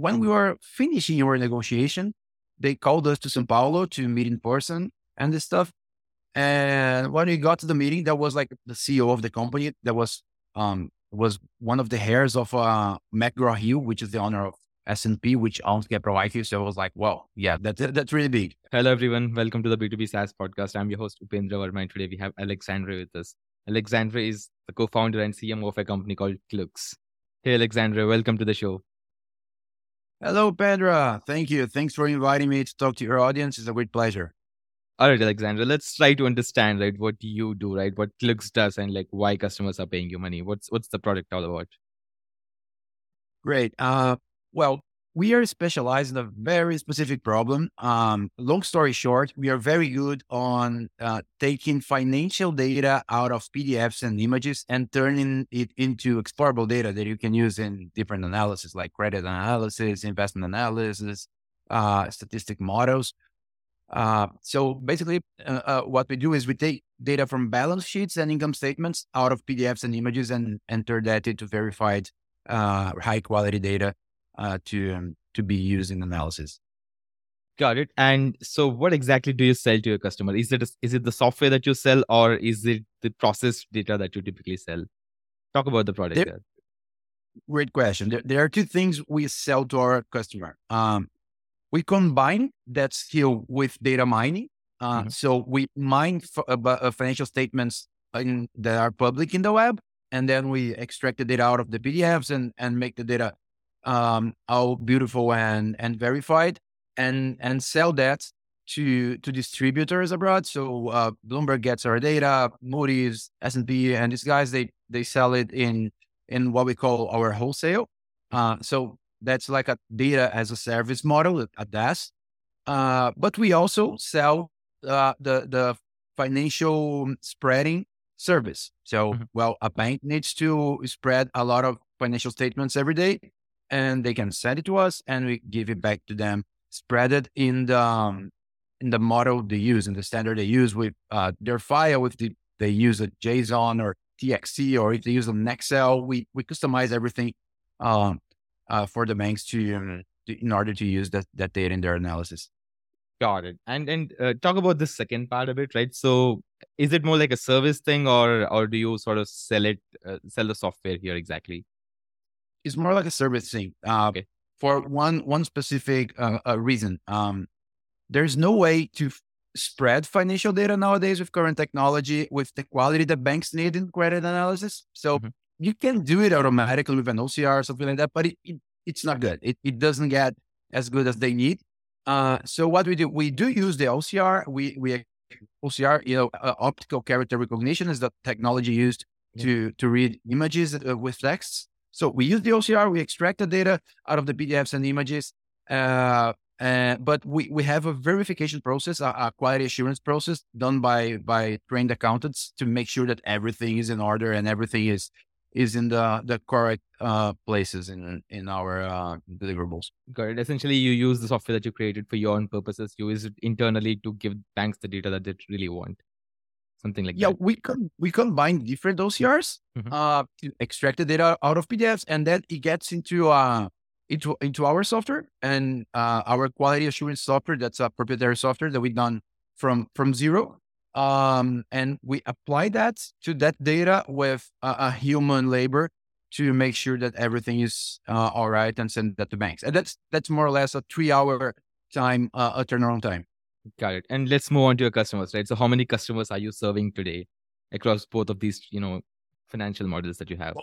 when we were finishing our negotiation, they called us to Sao Paulo to meet in person and this stuff. And when we got to the meeting, that was like the CEO of the company. That was um was one of the heirs of uh McGraw Hill, which is the owner of S&P, which owns Capital IQ. So I was like, well, yeah, that's that's really big. Hello, everyone. Welcome to the B2B SaaS podcast. I'm your host, Upendra Verma, and today we have Alexandra with us. Alexandra is the co-founder and CMO of a company called Klooks. Hey, Alexandra, welcome to the show. Hello, Pedra. Thank you. Thanks for inviting me to talk to your audience. It's a great pleasure. All right, Alexandre, let's try to understand, right, what you do, right, what Klooks does and like why customers are paying you money. What's what's the product all about? Great. Uh, well, we are specialized in a very specific problem. Um, long story short, we are very good on uh, taking financial data out of PDFs and images and turning it into explorable data that you can use in different analysis, like credit analysis, investment analysis, uh, statistic models. Uh, so basically, uh, uh, what we do is we take data from balance sheets and income statements out of PDFs and images and enter that into verified, uh, high quality data uh, to um, to be used in analysis. Got it. And so, what exactly do you sell to your customer? Is it a, is it the software that you sell, or is it the process data that you typically sell? Talk about the product. There, great question. There, there, are two things we sell to our customer. Um, we combine that skill with data mining. Uh, mm-hmm. So we mine f- uh, uh, financial statements in, that are public in the web, and then we extract the data out of the PDFs and and make the data um, all beautiful and and verified, and and sell that to to distributors abroad. So uh, Bloomberg gets our data, Moody's, S and P, and these guys they they sell it in in what we call our wholesale. Uh, so that's like a data as a service model, a DaaS. Uh, but we also sell uh, the the financial spreading service. So, mm-hmm. well, a bank needs to spread a lot of financial statements every day and they can send it to us and we give it back to them, spread it in the um, in the model they use, in the standard they use with uh, their file. If the, they use a JSON or TXT, or if they use an Excel, we we customize everything um, uh, for the banks to, um, in order to use that that data in their analysis. Got it. And and uh, talk about the second part of it, right? So, is it more like a service thing, or or do you sort of sell it, uh, sell the software here exactly? It's more like a service thing. Uh, okay. For one one specific uh, uh, reason, um, there's no way to f- spread financial data nowadays with current technology with the quality that banks need in credit analysis. So mm-hmm. you can do it automatically with an OCR or something like that, but it, it it's not good. It it doesn't get as good as they need. Uh, so what we do, we do use the OCR. We we OCR, you know, uh, optical character recognition is the technology used yeah. to to read images uh, with texts. So we use the OCR, we extract the data out of the PDFs and images, uh, uh, but we, we have a verification process, a, a, quality assurance process done by by trained accountants to make sure that everything is in order and everything is is in the the correct uh, places in in our uh, deliverables. Got it. Essentially, you use the software that you created for your own purposes. You use it internally to give banks the data that they really want something like yeah, that. Yeah, we can we combine different OCRs, mm-hmm. uh, to extract the data out of PDFs, and then it gets into uh into into our software and uh, our quality assurance software. That's a proprietary software that we've done from from zero. Um, and we apply that to that data with a, a human labor to make sure that everything is uh, all right and send that to banks. And that's that's more or less a three hour time uh, a turnaround time. Got it. And let's move on to your customers, right? So how many customers are you serving today across both of these, you know, financial models that you have?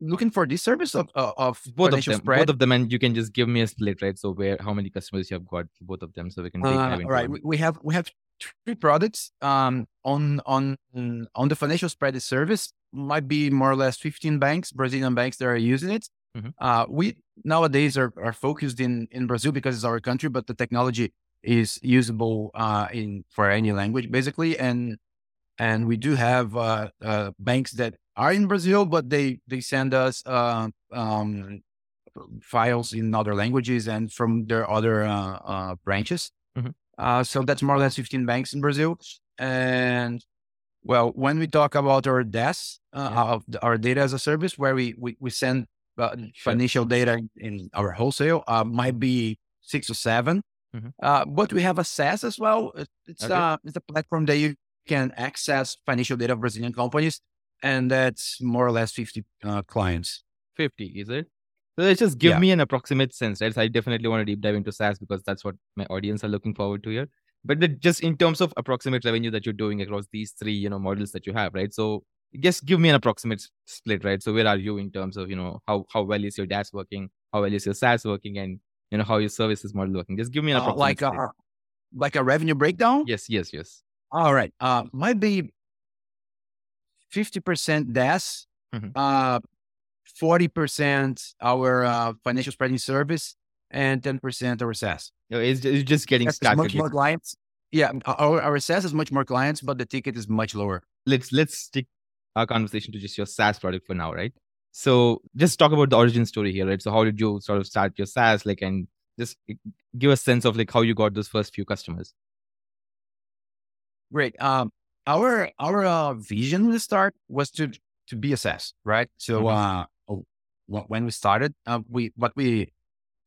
Looking for this service of uh, of both of them, spread? both of them, and you can just give me a split, right? So where how many customers you have got for both of them, so we can. Take uh, right, we, have we have three products um, on on on the financial spread service. Might be more or less fifteen banks, Brazilian banks that are using it. Mm-hmm. Uh, we nowadays are, are focused in in Brazil because it's our country, but the technology is usable uh, in for any language basically, and and we do have uh, uh, banks that are in Brazil, but they they send us uh, um, files in other languages and from their other uh, uh, branches. Mm-hmm. so that's more or less 15 banks in Brazil, and well, when we talk about our DaaS, yeah. our data as a service, where we, we, we send uh, financial data in our wholesale uh, might be six or 7 Mhm. Uh, but we have a SaaS as well. It's Okay. uh, it's a platform that you can access financial data of Brazilian companies, and that's more or less fifty uh, clients. 50, is it? So let's just give Yeah. me an approximate sense, right? So I definitely want to deep dive into SaaS because that's what my audience are looking forward to here. But just in terms of approximate revenue that you're doing across these three, you know, models that you have, right? So just give me an approximate split, right? So where are you in terms of, you know, how how well is your DaaS working, how well is your SaaS working, and you know how your services model working? Just give me an Uh, like a like a revenue breakdown. yes, yes, yes. All right. Uh, might be 50% DAS, Mhm. uh, 40% our uh, financial spreading service, and 10% our SaaS. No, It's, it's just getting That's started. much more clients. Yeah, our, our SaaS is much more clients, but the ticket is much lower. let's let's stick our conversation to just your SaaS product for now, right? So just talk about the origin story here, right? So how did you sort of start your SaaS, like, and just give a sense of like how you got those first few customers. Great. Um, our our uh, vision the start was to to be a SaaS, right? So Mhm. uh, oh, when we started, uh, we what we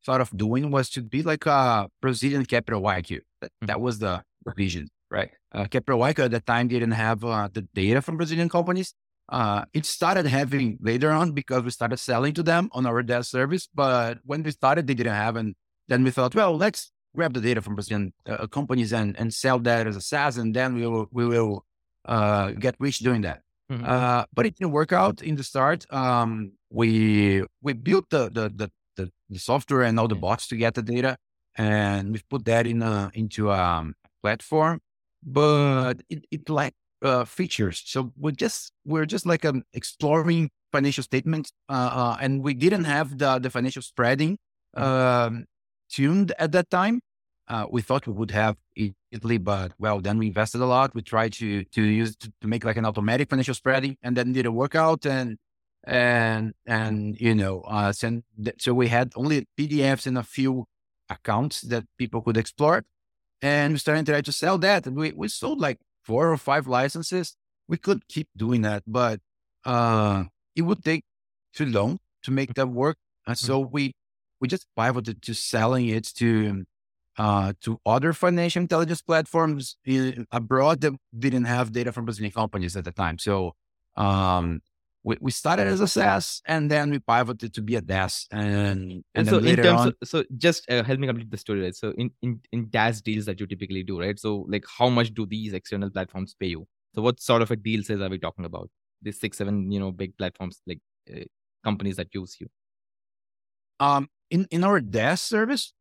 thought of doing was to be like a Brazilian Capital IQ. That, Mhm. that was the vision, right? Uh, Capital IQ at the time didn't have uh, the data from Brazilian companies. Uh, it started having later on because we started selling to them on our DaaS service. But when we started, they didn't have, and then we thought, well, let's grab the data from Brazilian uh, companies and and sell that as a SaaS, and then we will we will uh, get rich doing that. Mhm. Uh, but it didn't work out in the start. Um, we we built the the, the the the software and all the bots to get the data, and we've put that in a into a um, platform, but it it lacked uh, features. So we just we're just like um, exploring financial statements, uh, uh, and we didn't have the the financial spreading um, tuned at that time. Uh, we thought we would have it Italy, but well, then we invested a lot. We tried to to use to, to make like an automatic financial spreading, and then didn't work out. And and and you know, uh, send, so we had only PDFs and a few accounts that people could explore, and we started to try to sell that. And we we sold like four or five licenses. We could keep doing that, but uh, it would take too long to make that work. And so we we just pivoted to selling it to uh, to other financial intelligence platforms in, abroad that didn't have data from Brazilian companies at the time. So um, we, we started as a SaaS and then we pivoted to be a DaaS. And, and, And so in later terms on, of, so just uh, help me complete the story, right? So in, in, in DaaS deals that you typically do, right? So like how much do these external platforms pay you? So what sort of a deal size are we talking about? These six, seven, you know, big platforms, like uh, companies that use you. um, in, in our DaaS service,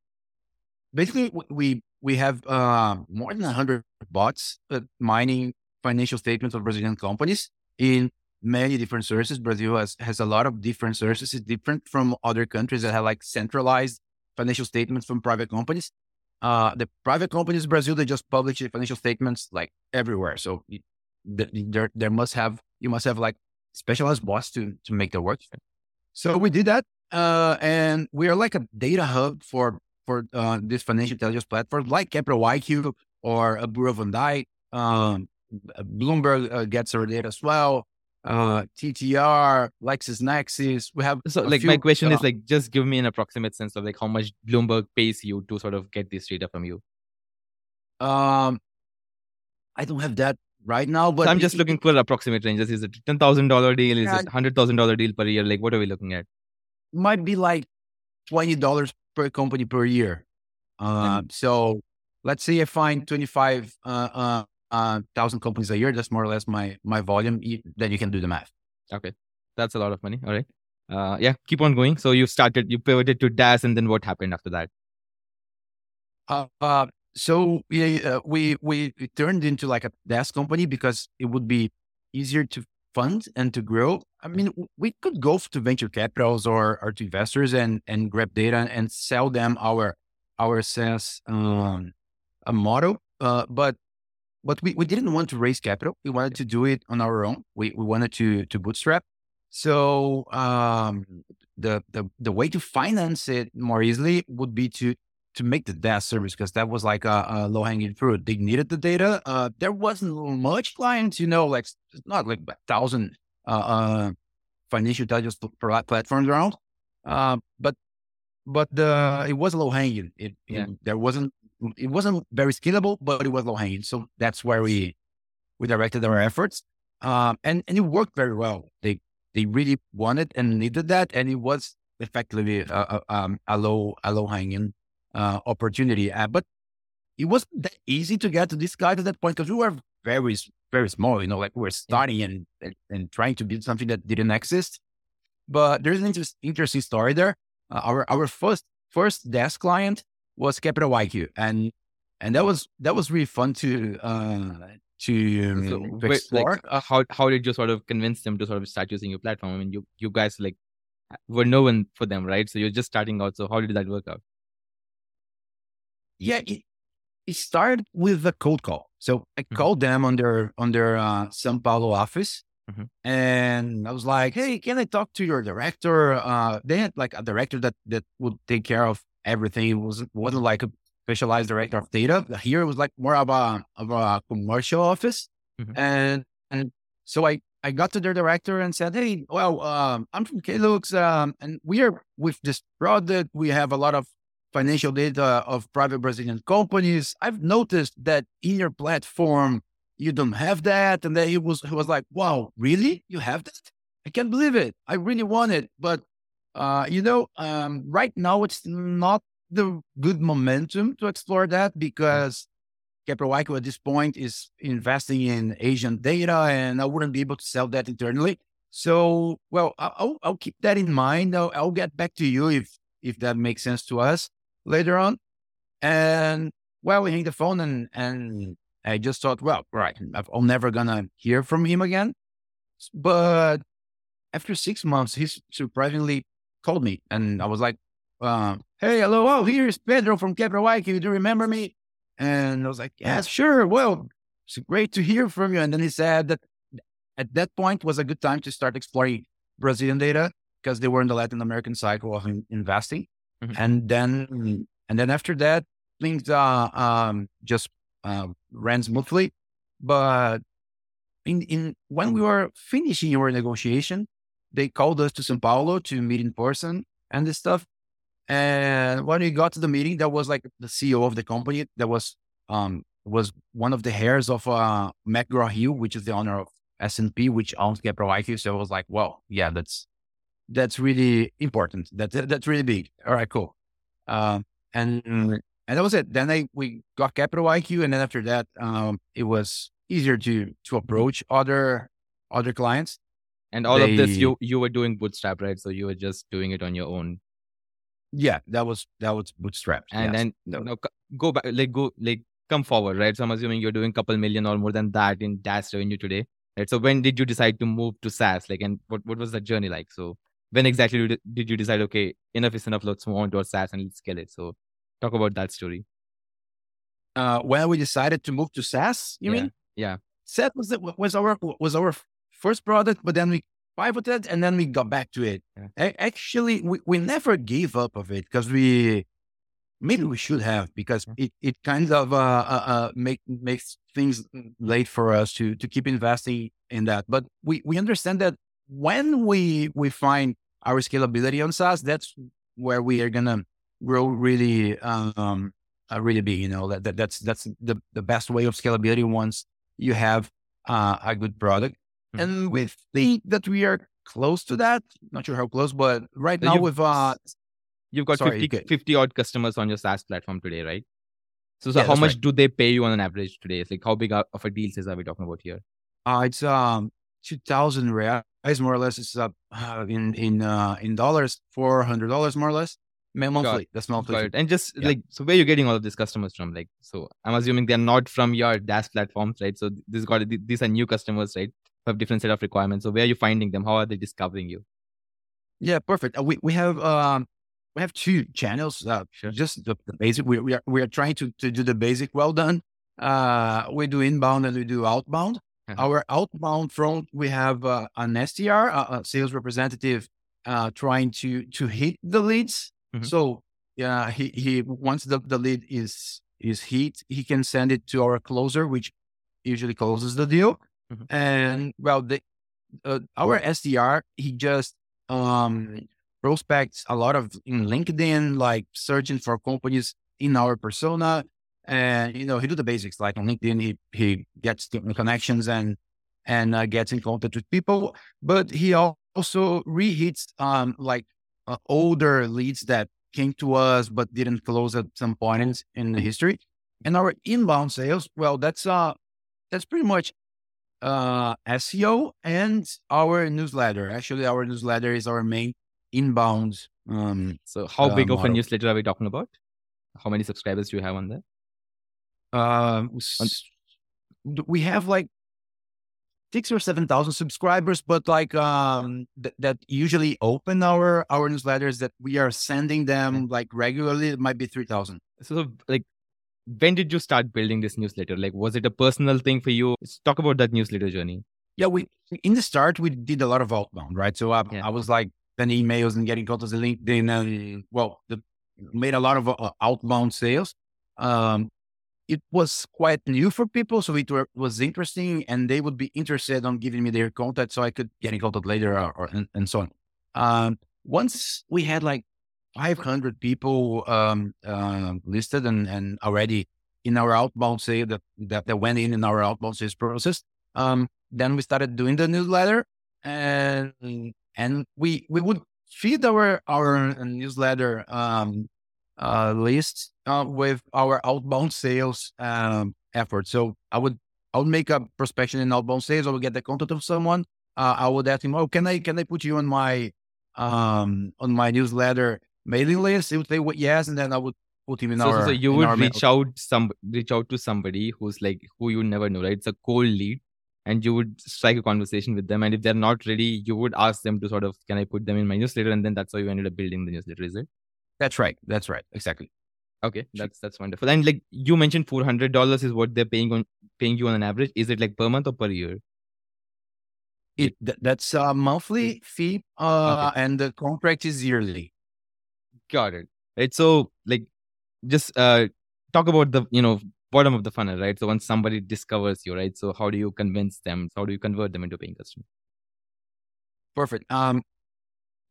basically we, we have uh, more than 100 bots uh, mining financial statements of Brazilian companies in many different sources. Brazil has, has a lot of different sources. It's different from other countries that have like centralized financial statements from private companies. Uh, the private companies Brazil, they just publish the financial statements like everywhere. So there, there must have, you must have like specialized bots to, to make that work. So we did that. Uh, and we are like a data hub for, for, uh, this financial intelligence platform like Capital IQ or a Bureau. Um, Bloomberg uh, gets our data as well. Uh, TTR, LexisNexis. We have So like my question uh, is like, just give me an approximate sense of like how much Bloomberg pays you to sort of get this data from you. Um, I don't have that right now, but so I'm just it- looking for an approximate range. Is it ten thousand dollar deal? Is Yeah. it hundred thousand dollar deal per year? Like what are we looking at? might be like twenty dollars per company per year. Uh, so let's say I find twenty five uh, uh, thousand companies a year. That's more or less my my volume. Then you can do the math. Okay, that's a lot of money. All right. Uh, yeah, keep on going. So you started, you pivoted to DAS, and then what happened after that? Uh, uh, so we, uh, we we we turned into like a DAS company because it would be easier to fund and to grow. I mean, we could go to venture capitals or or to investors and and grab data and sell them our our SaaS um, a model. Uh, but but we, we didn't want to raise capital. We wanted to do it on our own. We we wanted to to bootstrap. So um, the the the way to finance it more easily would be to to make the DaaS service because that was like a, a low hanging fruit. They needed the data. Uh, there wasn't much clients, you know, like not like a thousand uh, uh, financial intelligence pl- pl- platforms around. Uh, but but the it was low hanging. It, Yeah. it there wasn't it wasn't very scalable, but it was low hanging. So that's where we we directed our efforts. Um, and and it worked very well. They they really wanted and needed that, and it was effectively a, a, um, a low a low hanging uh, opportunity. Uh, but it wasn't that easy to get to this guy at that point because we were very very small. You know, like we were starting and, and and trying to build something that didn't exist. But there's an inter- interesting story there. Uh, our our first first DaaS client was Capital IQ, and and that was that was really fun to uh, to, So, um, to wait, explore. like, uh, how how did you sort of convince them to sort of start using your platform? I mean, you you guys like were no one for them, right? So you're just starting out. So how did that work out? yeah, it, it started with a cold call. So I Mhm. called them on their on their uh, São Paulo office, Mhm. and I was like, "Hey, can I talk to your director?" Uh, they had like a director that that would take care of everything. It wasn't wasn't like a specialized director of data. Here it was like more of a of a commercial office, Mhm. and and so I I got to their director and said, "Hey, well, um, I'm from Klooks, um, and we are with this product. We have a lot of financial data of private Brazilian companies. I've noticed that in your platform, you don't have that. And then he was, he was like, wow, really? You have that? I can't believe it. I really want it. But, uh, you know, um, right now it's not the good momentum to explore that because Capital IQ at this point is investing in Asian data and I wouldn't be able to sell that internally. So, well, I'll, I'll keep that in mind. I'll, I'll get back to you if, if that makes sense to us later on. And well, we hang the phone and, and I just thought, well, right, I'm never gonna hear from him again. But after six months, he's surprisingly called me and I was like, uh, hey, hello, oh, here's Pedro from Capital IQ. Do you remember me? And I was like, yes, sure. Well, it's great to hear from you. And then he said that at that point was a good time to start exploring Brazilian data because they were in the Latin American cycle of in- investing. Mhm. And then, and then after that, things uh, um, just uh, ran smoothly. But in, in when we were finishing our negotiation, they called us to São Paulo to meet in person and this stuff. And when we got to the meeting, that was like the CEO of the company. That was um was one of the heirs of uh McGraw Hill, which is the owner of S and P, which owns Capital IQ. So I was like, well, yeah, that's that's really important. That's that's really big. All right, cool. Um, and and that was it. Then I we got Capital IQ, and then after that, um, it was easier to to approach other other clients. And all of this, you you were doing bootstrap, right? So you were just doing it on your own. Yeah, that was that was bootstrapped. And yes. then No. no, go back, like go like come forward, right? So I'm assuming you're doing couple million or more than that in DaaS revenue today, right? So when did you decide to move to SaaS? Like, and what what was that journey like? So when exactly did, you decide? Okay, enough is enough. Let's move on to our SaaS and let's scale it. So talk about that story. uh, when we decided to move to SaaS, you Yeah, mean? yeah. SaaS was the, was our was our first product, but then we pivoted and then we got back to it. Yeah. Actually, we, we never gave up of it because we maybe we should have because it, it kind of uh, uh, uh, make makes things late for us to to keep investing in that. But we we understand that when we we find our scalability on SaaS, that's where we are gonna grow really um uh, really big. You know that, that that's that's the the best way of scalability once you have uh, a good product. Mhm. And we think that we are close to that. Not sure how close, but right So now you've- with uh You've got Sorry, 50, okay. 50 odd customers on your SaaS platform today, right? So, so Yeah, how much right. do they pay you on an average today? It's like how big of a deal size are we talking about here? uh it's um two thousand reais more or less. It's uh, uh in in uh in dollars four hundred dollars more or less. Monthly. That's monthly. And just Yeah. like, so where you're getting all of these customers from? Like, so I'm assuming they're not from your DaaS platforms, right? So this got these are new customers, right? Have different set of requirements. So where are you finding them? How are they discovering you? Yeah, perfect. Uh, we we have um we have two channels. Uh, Sure. just the, the basic. We we are we are trying to to do the basic well done. Uh, we do inbound and we do outbound. Uh-huh. Our outbound front, we have uh, an SDR, a, a sales representative, uh, trying to to hit the leads. Mhm. So yeah, he he once the the lead is is hit, he can send it to our closer, which usually closes the deal. Mhm. And well, the uh, our SDR, he just um prospects a lot of in LinkedIn, like searching for companies in our persona. And you know, he do the basics like on LinkedIn. He he gets connections and and uh, gets in contact with people. But he also rehits um like uh, older leads that came to us but didn't close at some point in, in the history. And our inbound sales, well, that's uh that's pretty much uh SEO and our newsletter. Actually, our newsletter is our main inbound. Um, so how uh, big of a newsletter are we talking about? How many subscribers do you have on there? uh, we have like six or seven thousand subscribers, but like um th- that usually open our our newsletters that we are sending them like regularly. It might be three thousand. So like when did you start building this newsletter? Like was it a personal thing for you? Let's talk about that newsletter journey. Yeah, we in the start we did a lot of outbound, right? So I, Yeah. I was like sending emails and getting contacts on LinkedIn, and well, the, made a lot of uh, outbound sales. Um, it was quite new for people, so it were, was interesting, and they would be interested on giving me their contact, so I could get in contact later, or, or and, and so on. Um, once we had like 500 people um, uh, listed and, and already in our outbound sale that, that, that went in in our outbound sales process, um, then we started doing the newsletter and and we we would feed our our newsletter um, uh, list uh, with our outbound sales um, effort. So I would I would make a prospection in outbound sales. I would get the contact of someone. Uh, I would ask him, "Oh, can I can I put you on my um, on my newsletter mailing list?" He would say, well, "Yes," and then I would put him in So, our. so, so you would ma- reach out some reach out to somebody who's like who you never know, right? It's a cold lead, and you would strike a conversation with them. And if they're not ready, you would ask them to sort of, can I put them in my newsletter? And then that's how you ended up building the newsletter, is it? That's right. That's right. Exactly. Okay, that's that's wonderful. And like you mentioned, four hundred dollars is what they're paying on paying you on an average. Is it like per month or per year? It that's a monthly fee, uh, and the contract is yearly. Got it. Right. So like just uh talk about the you know bottom of the funnel, right? So once somebody discovers you, right? So how do you convince them? How do you convert them into paying customer? Perfect. Um,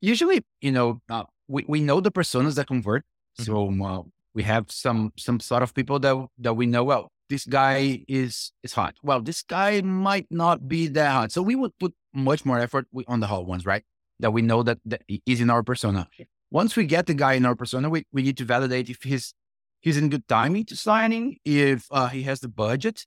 usually, you know, uh, we, we know the personas that convert. So uh, we have some some sort of people that that we know. Well, this guy is is hot. Well, this guy might not be that hot. So we would put much more effort on the hot ones, right? That we know that, that is in our persona. Once we get the guy in our persona, we, we need to validate if he's he's in good timing to signing, if uh, he has the budget,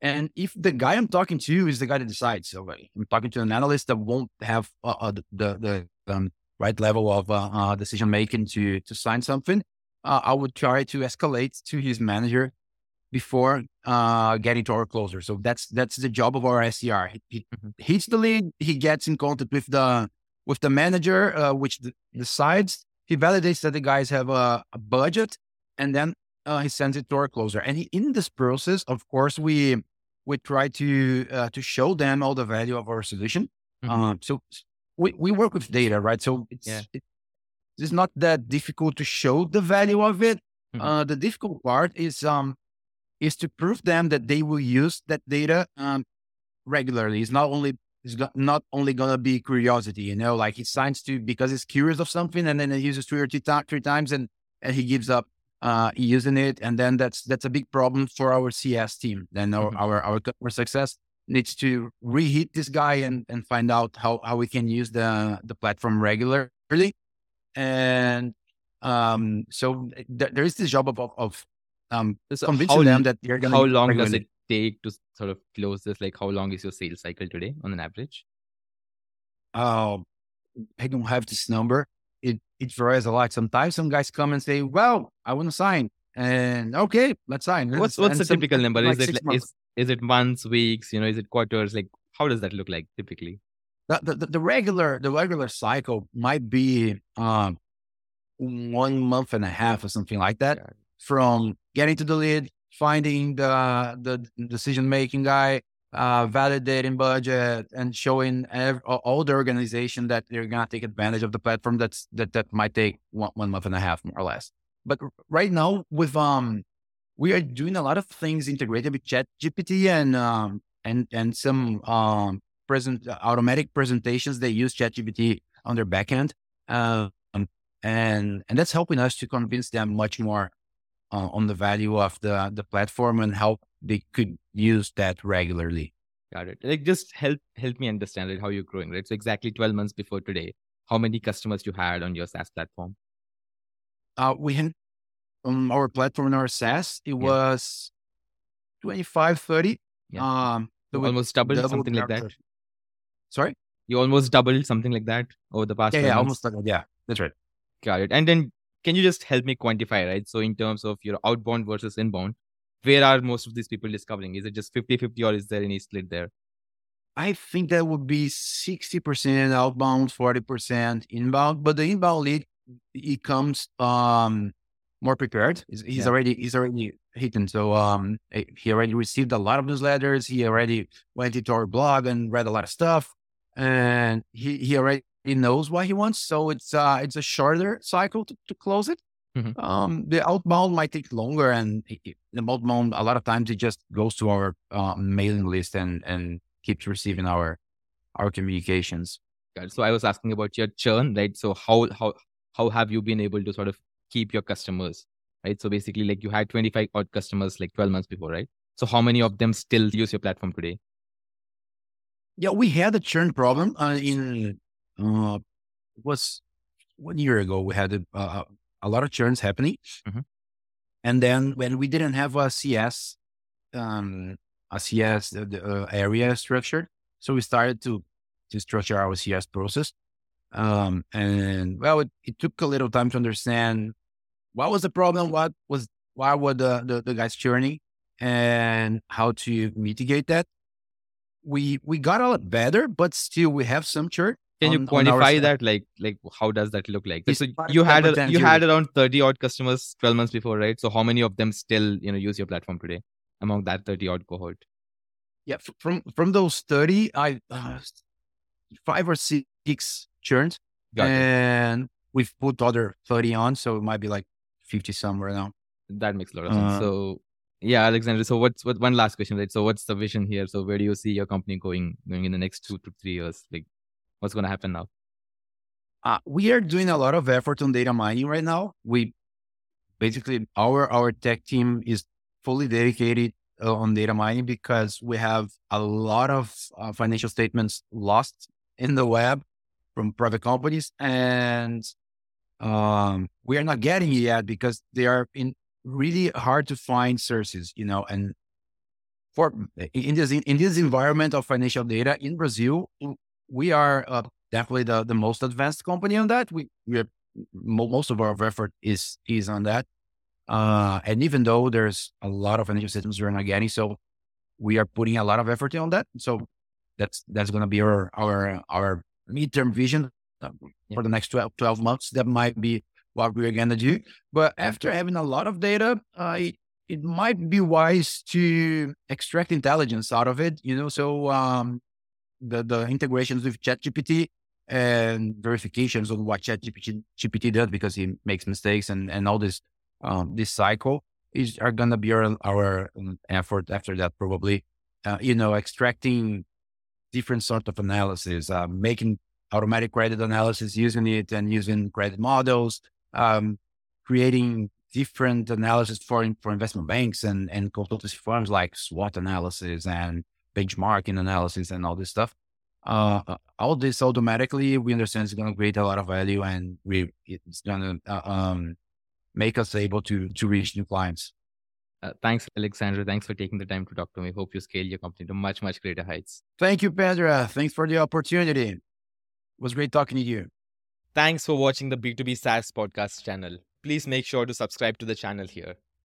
and if the guy I'm talking to is the guy that decides. So I'm talking to an analyst that won't have uh, uh, the the, the um, right level of uh, uh, decision making to to sign something. Uh, I would try to escalate to his manager before uh, getting to our closer. So that's that's the job of our SDR. He, he Mhm. hits the lead. He gets in contact with the with the manager, uh, which decides. He validates that the guys have a, a budget, and then uh, he sends it to our closer. And he, in this process, of course, we we try to uh, to show them all the value of our solution. Mhm. Um, so we, we work with data, right? So it's Yeah. it, it's not that difficult to show the value of it. Mhm. Uh, the difficult part is um is to prove them that they will use that data um regularly. It's not only it's not only gonna be curiosity, you know, like he signs to because he's curious of something and then he uses three or three, ti- three times and and he gives up uh using it and then that's that's a big problem for our CS team. Then our Mhm. our, our customer success needs to reheat this guy and and find out how how we can use the the platform regularly and um so th- there is this job of of, of um So convincing them that they're gonna how long does it take to sort of close this? Like how long is your sales cycle today on an average? Oh, I don't have this number. It it varies a lot. Sometimes some guys come and say, "Well, I want to sign," and okay, let's sign. What's And what's the some- typical number? like Is it months. is is it months, weeks? You know, is it quarters? Like how does that look like typically? the, the, the- regular the regular cycle might be um one month and a half or something like that it. from getting to the lead finding the the decision making guy uh validating budget and showing all the organization that they're gonna take advantage of the platform that's that that might take one, one month and a half more or less but right now with um we are doing a lot of things integrated with chat gpt and um and and some um present uh, automatic presentations they use ChatGPT on their backend. Um, and and that's helping us to convince them much more uh, on the value of the the platform and how they could use that regularly. Got it. Like just help help me understand it how you're growing, right? So exactly 12 months before today, how many customers you had on your SaaS platform? Uh, we had on our platform in our SaaS, it yeah. was 25, 30. Yeah. Um, so almost doubled, doubled something like that. Sorry? You almost doubled something like that over the past Yeah, yeah months? almost doubled. Yeah, that's right. Got it. And then can you just help me quantify, right? So in terms of your outbound versus inbound, where are most of these people discovering? Is it just 50-50 or is there any split there? I think that would be 60% outbound, 40% inbound. But the inbound lead, it comes um, more prepared. He's, he's yeah. already he's already hitting. So um, he already received a lot of newsletters. He already went into our blog and read a lot of stuff, and he he already knows what he wants. So it's uh it's a shorter cycle to, to close it. Mm-hmm. Um, the outbound might take longer, and the outbound a lot of times it just goes to our uh, mailing list and and keeps receiving our our communications. So I was asking about your churn, right? So how how how have you been able to sort of keep your customers, right? So basically, like you had 25 odd customers like 12 months before, right? So how many of them still use your platform today? Yeah, we had a churn problem uh, in uh, was one year ago. We had a, uh, a lot of churns happening, mm-hmm. and then when we didn't have a CS um, a CS uh, area structure. So we started to to structure our CS process. Um, and well, it, it, took a little time to understand what was the problem, what was why were the, the, the guys churning, and how to mitigate that. We we got a lot better, but still we have some churn. Can you quantify that? Like like how does that look like? So you had a, you had around thirty odd customers twelve months before, right? So how many of them still you know use your platform today? among that 30 odd cohort? Yeah, from from those 30, I uh, five or six churned, and we've put other 30 on, so it might be like 50 somewhere now. That makes a lot of sense. Uh, so yeah, Alexander. So what's what one last question, right? So what's the vision here? So where do you see your company going going in the next two to three years? Like what's going to happen now? Uh, we are doing a lot of effort on data mining right now. We basically our our tech team is fully dedicated uh, on data mining because we have a lot of uh, financial statements lost in the web from private companies and um, we are not getting it yet because they are in really hard to find sources you know and for in this in this environment of financial data in brazil we are uh, definitely the, the most advanced company on that we we are, most of our effort is is on that uh, and even though there's a lot of financial systems we're not getting, so we are putting a lot of effort on that. So that's that's going to be our our our midterm vision uh, for the next 12, 12 months. That might be what we're going to do. But after having a lot of data, uh, it, it might be wise to extract intelligence out of it. You know, so um, the the integrations with ChatGPT and verifications on what ChatGPT GPT does because he makes mistakes and and all this um, this cycle is are to be our, our um, effort after that probably uh, you know extracting different sort of analysis uh, making automatic credit analysis using it and using credit models um, creating different analysis for for investment banks and and consultancy firms like SWOT analysis and benchmarking analysis and all this stuff uh, uh all this automatically we understand is going to create a lot of value and we it's going to uh, um, make us able to to reach new clients. Uh, thanks, Alexandra. Thanks for taking the time to talk to me. Hope you scale your company to much, much greater heights. Thank you, Pedro. Thanks for the opportunity. It was great talking to you. Thanks for watching the B2B SaaS podcast channel. Please make sure to subscribe to the channel here.